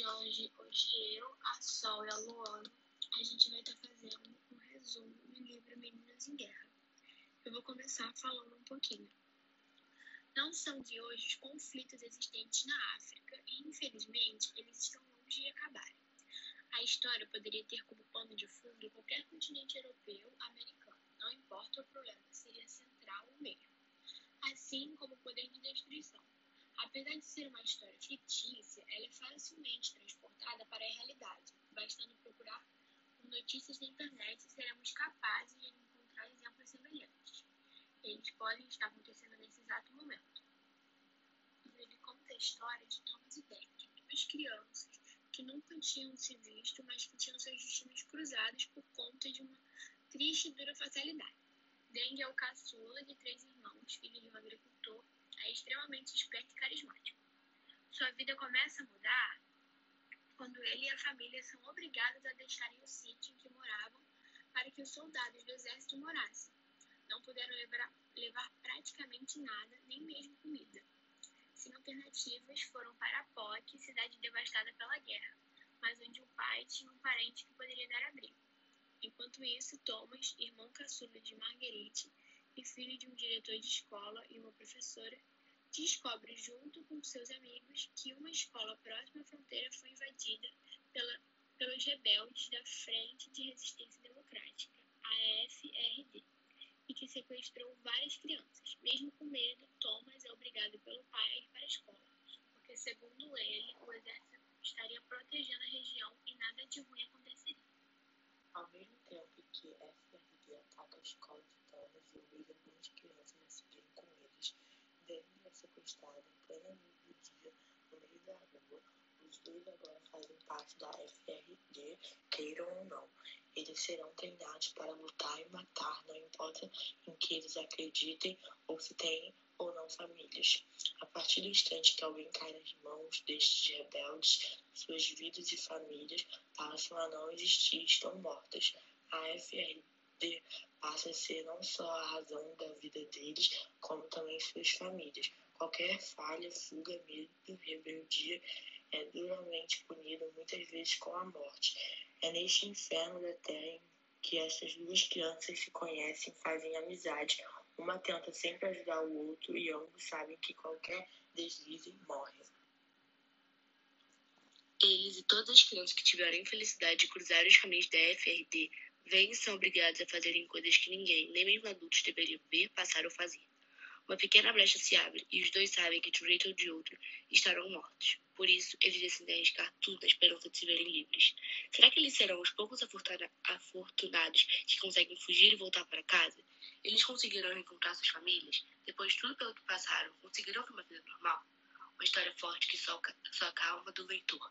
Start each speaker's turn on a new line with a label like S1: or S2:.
S1: Jorge, hoje eu, a Sol e a Luana, a gente vai estar fazendo um resumo do livro Meninas em Guerra. Eu vou começar falando um pouquinho. Não são de hoje os conflitos existentes na África e, infelizmente, eles estão longe de acabarem. A história poderia ter como pano de fundo qualquer continente europeu, americano, não importa o problema, seria central ou mesmo, assim como o poder de destruição. Apesar de ser uma história fictícia, ela é facilmente transportada para a realidade. Bastando procurar notícias na internet, seremos capazes de encontrar exemplos semelhantes. Eles podem estar acontecendo nesse exato momento. Ele conta a história de Thomas e Beck, duas crianças que nunca tinham se visto, mas que tinham seus destinos cruzados por conta de uma triste e dura fatalidade. Deng é o caçula de três irmãos, filho de um agricultor é extremamente esperto e carismático. Sua vida começa a mudar quando ele e a família são obrigados a deixarem o sítio em que moravam para que os soldados do exército morassem. Não puderam levar, levar praticamente nada, nem mesmo comida. Sem alternativas, foram para Poc, cidade devastada pela guerra, mas onde o pai tinha um parente que poderia dar abrigo. Enquanto isso, Thomas, irmão caçula de Marguerite, e filho de um diretor de escola e uma professora, descobre, junto com seus amigos, que uma escola próxima à fronteira foi invadida pela, pelos rebeldes da Frente de Resistência Democrática, FRD, e que sequestrou várias crianças. Mesmo com medo, Thomas é obrigado pelo pai a ir para a escola, porque, segundo ele, o exército estaria protegendo a região e nada de ruim aconteceria.
S2: Ao mesmo tempo que a FRD ataca a escola de Thomas e obriga algumas crianças a seguirem com eles, Sequestrado em plena luz do dia no meio da rua. Os dois agora fazem parte da FRD, queiram ou não. Eles serão treinados para lutar e matar, não importa em que eles acreditem ou se têm ou não famílias. A partir do instante que alguém cai nas mãos destes rebeldes, suas vidas e famílias passam a não existir e estão mortas. A FRD passa a ser não só a razão da vida deles, como também suas famílias. Qualquer falha, fuga, medo, rebeldia é duramente punido, muitas vezes com a morte. É neste inferno da terra que essas duas crianças se conhecem, fazem amizade. Uma tenta sempre ajudar o outro e ambos sabem que qualquer deslize morre.
S3: Eles e todas as crianças que tiveram a infelicidade de cruzar os caminhos da FRD vêm e são obrigados a fazerem coisas que ninguém, nem mesmo adultos, deveriam ver, passar ou fazer. Uma pequena brecha se abre e os dois sabem que de um jeito ou de outro estarão mortos. Por isso, eles decidem arriscar tudo na esperança de se verem livres. Será que eles serão os poucos afortunados que conseguem fugir e voltar para casa? Eles conseguirão encontrar suas famílias? Depois de tudo pelo que passaram, conseguirão ter uma vida normal? Uma história forte que soca, soca a alma do leitor.